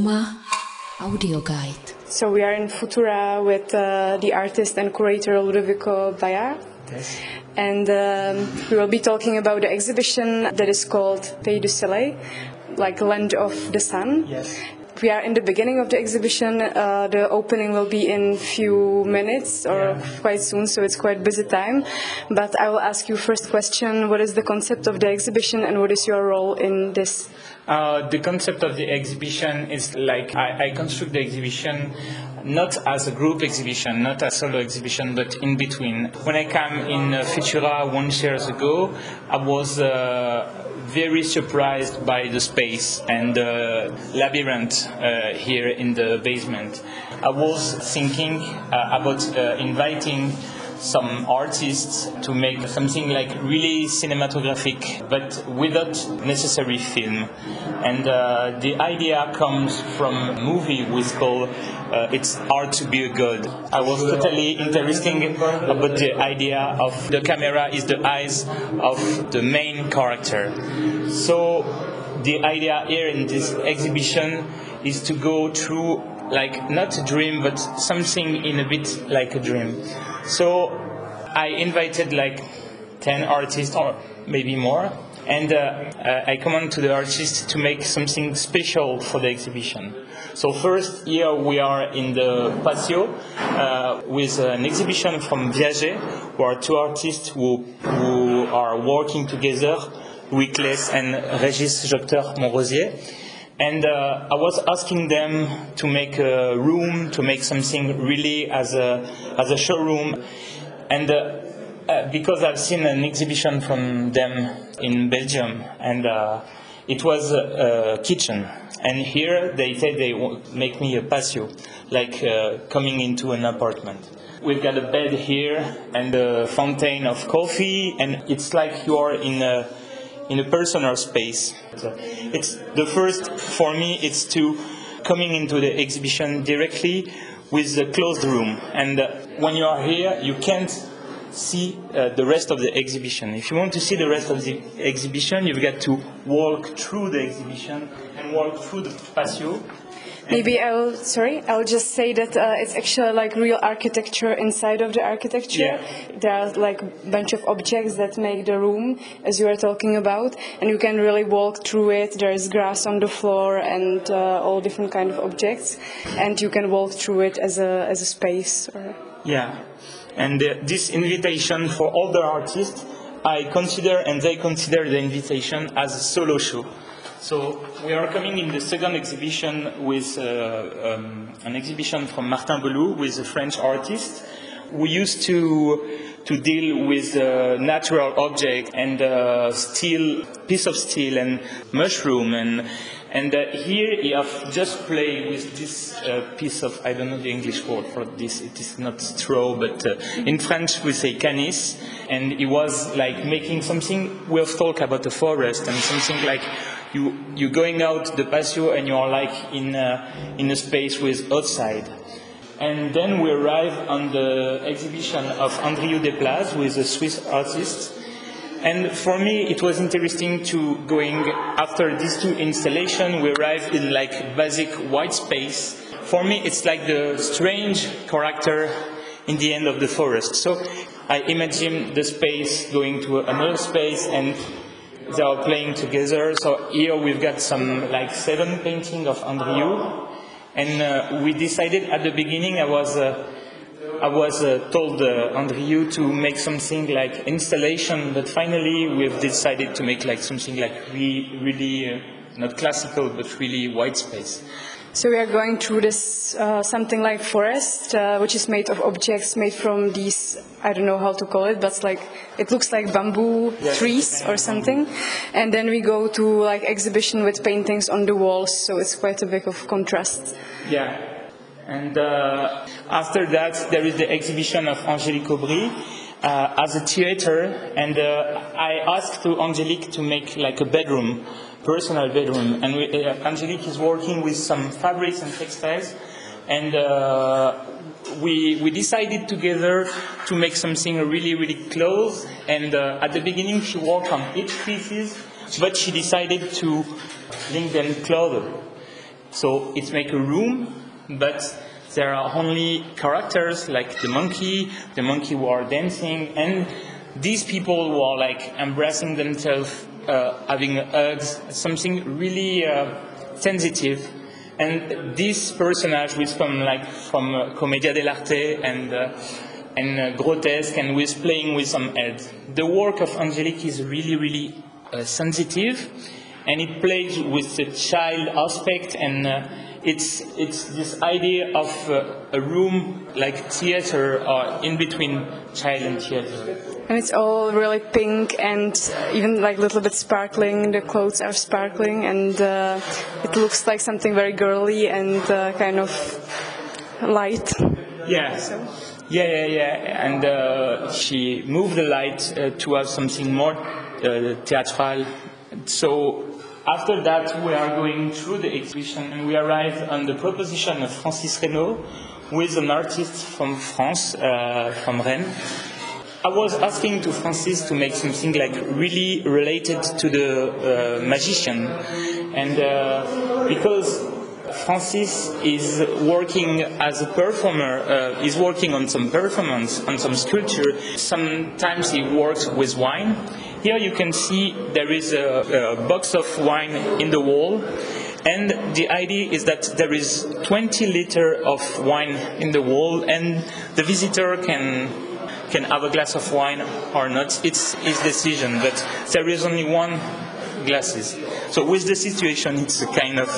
Roma Audio Guide. So we are in Futura with uh, the artist and curator Ludovic Beillard. Yes. And um, we will be talking about the exhibition that is called Pays du Soleil, like Land of the Sun. Yes. We are in the beginning of the exhibition. Uh, the opening will be in few minutes or Yeah. quite soon, so it's quite busy time. But I will ask you first question: What is the concept of the exhibition, and what is your role in this? Uh, the concept of the exhibition is like I, I construct the exhibition not as a group exhibition, not as solo exhibition, but in between. When I came in uh, Futura one years ago, I was uh, very surprised by the space and the labyrinth uh, here in the basement. I was thinking uh, about uh, inviting some artists to make something like really cinematographic, but without necessary film. And uh, the idea comes from a movie which called uh, "It's Hard to Be a God." I was totally interested about the idea of the camera is the eyes of the main character. So the idea here in this exhibition is to go through like not a dream but something in a bit like a dream so i invited like 10 artists or maybe more and uh, uh, i command to the artists to make something special for the exhibition so first here we are in the patio uh, with an exhibition from Viager, who are two artists who, who are working together Clais and Régis Jocteur Monrozier. And uh, I was asking them to make a room, to make something really as a, as a showroom. And uh, uh, because I've seen an exhibition from them in Belgium, and uh, it was a, a kitchen. And here they said they make me a patio, like uh, coming into an apartment. We've got a bed here and a fountain of coffee, and it's like you are in a in a personal space. So It's the first for me. It's to coming into the exhibition directly with the closed room, and uh, when you are here, you can't see uh, the rest of the exhibition. If you want to see the rest of the exhibition, you've got to walk through the exhibition and walk through the patio. Maybe I'll sorry. I'll just say that uh, it's actually like real architecture inside of the architecture. Yeah. There are like a bunch of objects that make the room, as you were talking about, and you can really walk through it. There is grass on the floor and uh, all different kind of objects, and you can walk through it as a as a space. Or, Yeah, and uh, this invitation for all the artists, I consider and they consider the invitation as a solo show. So we are coming in the second exhibition with uh, um, an exhibition from Martin Belou, is a French artist. We used to to deal with uh, natural object and uh, steel, piece of steel and mushroom and and uh, here you have just play with this uh, piece of I don't know the English word for this. It is not straw, but uh, in French we say canis, and it was like making something. We have talked about the forest and something like you you're going out the patio and you are like in a, in a space with outside. And then we arrive on the exhibition of Andriu Deplazes, who is a Swiss artist. And for me, it was interesting to going after these two installations. We arrive in like basic white space. For me, it's like the strange character in the end of the forest. So I imagine the space going to another space and they are playing together. So here we've got some like seven painting of Andriu. And uh, we decided at the beginning, I was, uh, I was uh, told uh, Andriu to make something like installation, but finally we've decided to make like something like re- really, uh, not classical, but really white space. So we are going through this uh, something like forest, uh, which is made of objects made from these I don't know how to call it, but like it looks like bamboo Yes, trees or something. And then we go to like exhibition with paintings on the walls, so it's quite a bit of contrast. Yeah. And uh, after that, there is the exhibition of Angélique Aubrit uh, as a theater. And uh, I asked to Angélique to make like a bedroom, personal bedroom. And we, uh, Angélique is working with some fabrics and textiles. And uh, we, we decided together to make something really, really close. And uh, at the beginning, she worked on each pieces, but she decided to link them closer. So it make a room, but there are only characters like the monkey, the monkey who are dancing, and these people who are like embracing themselves, uh, having hugs, something really uh, sensitive. And this personage was from like from uh, Commedia dell'arte and uh, and uh, grotesque and with playing with some heads. The work of Angelique is really really uh, sensitive, and it plays with the child aspect and. Uh, it's, it's this idea of uh, a room like theater or in between child and theater. And it's all really pink and even like a little bit sparkling. The clothes are sparkling and uh, it looks like something very girly and uh, kind of light. Yeah. Yeah, yeah, yeah. And uh, she moved the light uh, something more uh, theatrical. So after that, we are going through the exhibition and we arrive on the proposition of Francis Raynaud, who is an artist from France, uh, from Rennes. I was asking to Francis to make something like really related to the uh, magician, and uh, because Francis is working as a performer, uh, is working on some performance, on some sculpture. Sometimes he works with wine. Here you can see there is a, a box of wine in the wall. And the idea is that there is 20 liter of wine in the wall, and the visitor can can have a glass of wine or not. It's his decision, but there is only one glasses. So with the situation, it's a kind of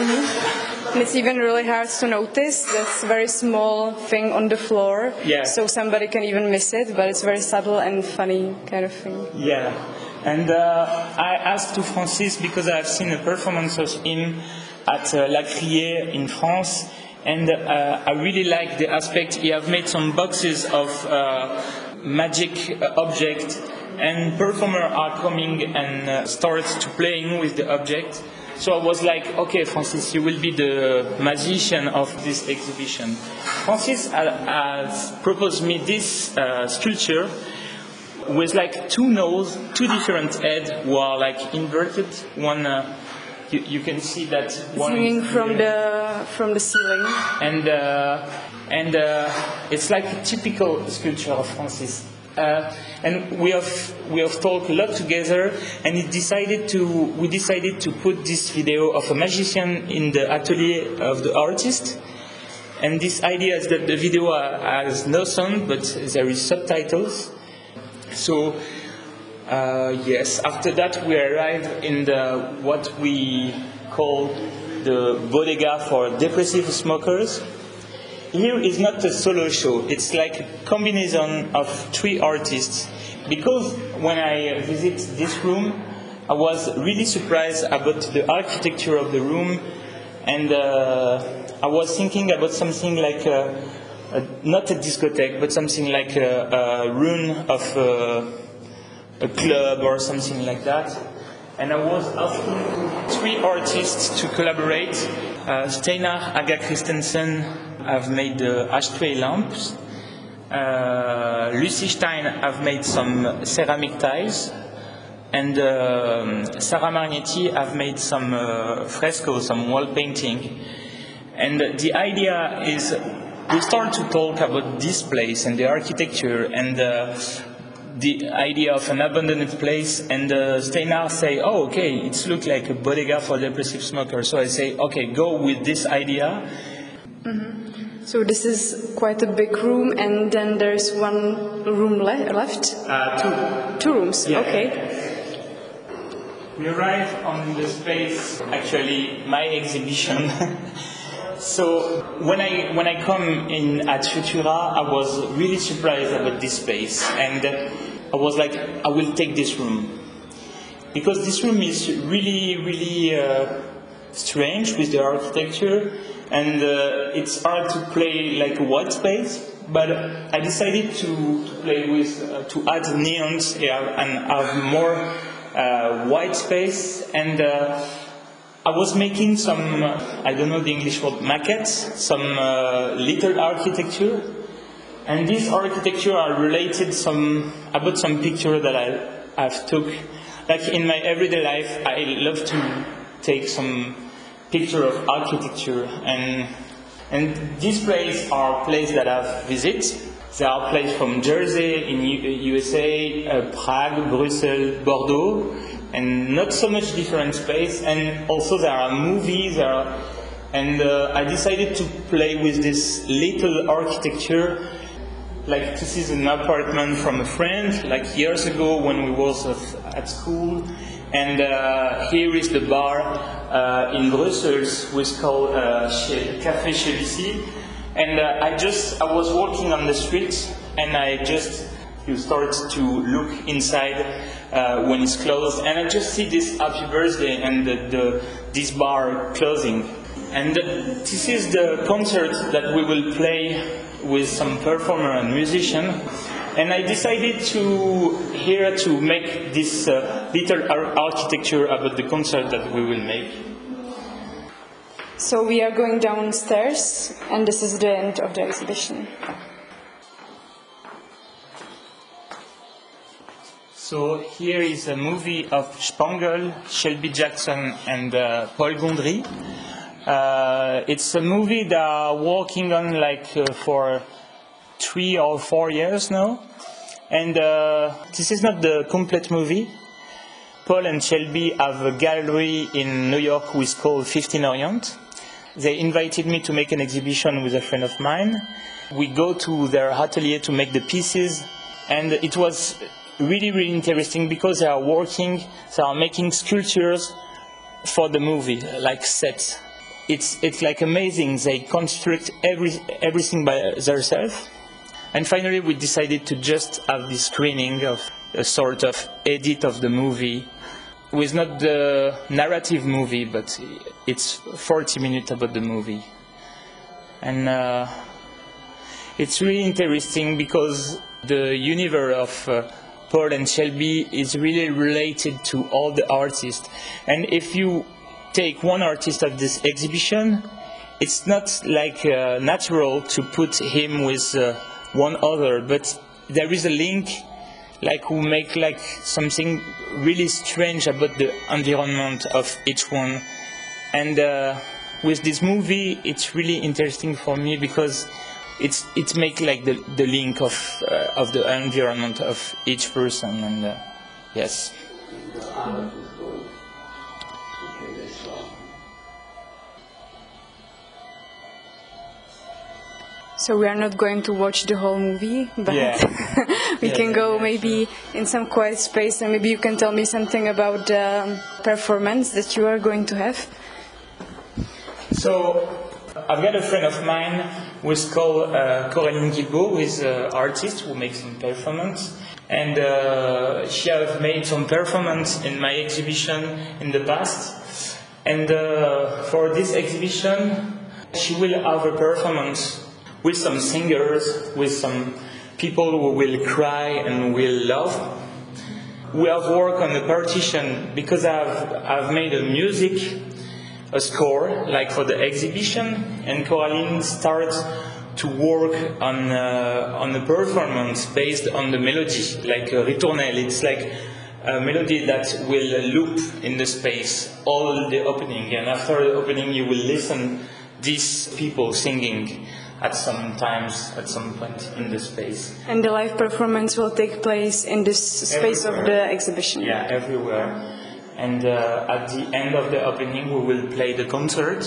Mm-hmm. And it's even really hard to notice this very small thing on the floor. Yeah. So somebody can even miss it, but it's very subtle and funny kind of thing. Yeah. And uh, I asked to Francis because I've seen a performance of him at uh, La Criée in France, and uh, I really like the aspect. He have made some boxes of uh, magic object, and performer are coming and uh, start to playing with the object. So I was like, okay, Francis, you will be the magician of this exhibition. Francis has proposed me this uh, sculpture with like two nose, two different heads who are like inverted. One, uh, you, you, can see that one hanging from the from the ceiling, and uh, and uh, it's like a typical sculpture of Francis. Uh, and we have we have talked a lot together, and it decided to we decided to put this video of a magician in the atelier of the artist. And this idea is that the video has no sound, but there is subtitles. So uh, yes, after that we arrived in the what we call the bodega for depressive smokers. Here is not a solo show, it's like a combination of three artists. Because when I visit this room, I was really surprised about the architecture of the room, and uh, I was thinking about something like a, a, not a discotheque, but something like a, a room of a, a club or something like that. And I was asking three artists to collaborate uh, Steinar Haga Kristensen, have made the ashtray lamps. Uh, Lucy Stein have made some ceramic tiles. And uh, Sarah have made some uh, frescoes, some wall painting. And the idea is we start to talk about this place and the architecture and uh, the idea of an abandoned place. And uh, Steinar say, oh, okay, it looks like a bodega for depressive smokers. So I say, okay, go with this idea. Mm-hmm. So this is quite a big room, and then there's one room le- left. Uh, two. Two rooms. Yeah. Okay. We arrive on the space. Actually, my exhibition. so when I when I come in at Futura, I was really surprised about this space, and I was like, I will take this room because this room is really really uh, strange with the architecture and uh, it's hard to play like a white space. But I decided to, to play with uh, to add neons and have more uh, white space. And uh, I was making some I don't know the English word maquettes, some uh, little architecture. And these architecture are related some about some picture that I I've took. Like in my everyday life, I love to take some picture of architecture and and these places are places that I've visited. There are places from Jersey in U- USA, uh, Prague, Brussels, Bordeaux, and not so much different space. And also there are movies. There are, and uh, I decided to play with this little architecture like this is an apartment from a friend like years ago when we was at school. And uh, here is the bar uh, in Brussels which called uh, Café Chelici and uh, I just I was walking on the street and I just you start to look inside uh, when it's closed. And I just see this happy birthday and the, the, this bar closing. And this is the concert that we will play with some performer and musician. And I decided to here to make this uh, little ar- architecture about the concert that we will make. So we are going downstairs, and this is the end of the exhibition. So here is a movie of Spangle, Shelby Jackson, and uh, Paul Gondry. Uh, it's a movie that I'm working on like uh, for three or four years now, and uh, this is not the complete movie. Paul and Shelby have a gallery in New York which is called 15 Orient. They invited me to make an exhibition with a friend of mine. We go to their atelier to make the pieces, and it was really, really interesting because they are working, they are making sculptures for the movie, like sets. It's, it's like amazing. They construct every, everything by themselves. And finally, we decided to just have this screening of a sort of edit of the movie with not the narrative movie, but it's 40 minutes about the movie. And uh, it's really interesting because the universe of uh, Paul and Shelby is really related to all the artists. And if you take one artist of this exhibition, it's not like uh, natural to put him with uh, one other, but there is a link like who make like something really strange about the environment of each one. And uh, with this movie, it's really interesting for me because it's it make like the, the link of uh, of the environment of each person and uh, yes. So we are not going to watch the whole movie, but Yeah. we Yeah, can go yeah, maybe in some quiet space, and maybe you can tell me something about the performance that you are going to have. So I've got a friend of mine who is called uh, Coraline Guilbeau, who is an artist who makes some performance. And uh, she has made some performance in my exhibition in the past. And uh, for this exhibition, she will have a performance with some singers, with some people who will cry and will love. We have worked on the partition because I've, I've made a music a score like for the exhibition and Coraline starts to work on uh, on the performance based on the melody like a ritournelle it's like a melody that will loop in the space all the opening and after the opening you will listen these people singing at some times at some point in the space And the live performance will take place in this space of the exhibition. yeah, everywhere. And uh, at the end of the opening, we will play the concert.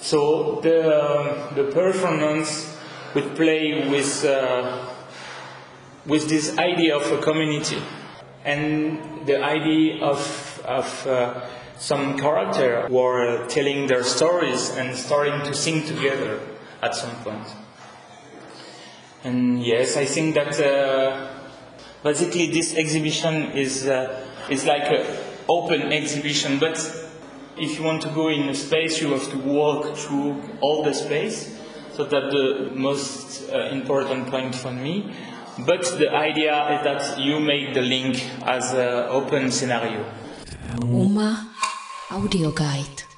So the um, the performance would play with uh, with this idea of a community and the idea of of uh, some character who are telling their stories and starting to sing together at some point. And yes, I think that uh, basically this exhibition is uh, is like an open exhibition, but if you want to go in a space, you have to walk through all the space. So that the most uh, important point for me. But the idea is that you make the link as an open scenario. Uma Audio Guide.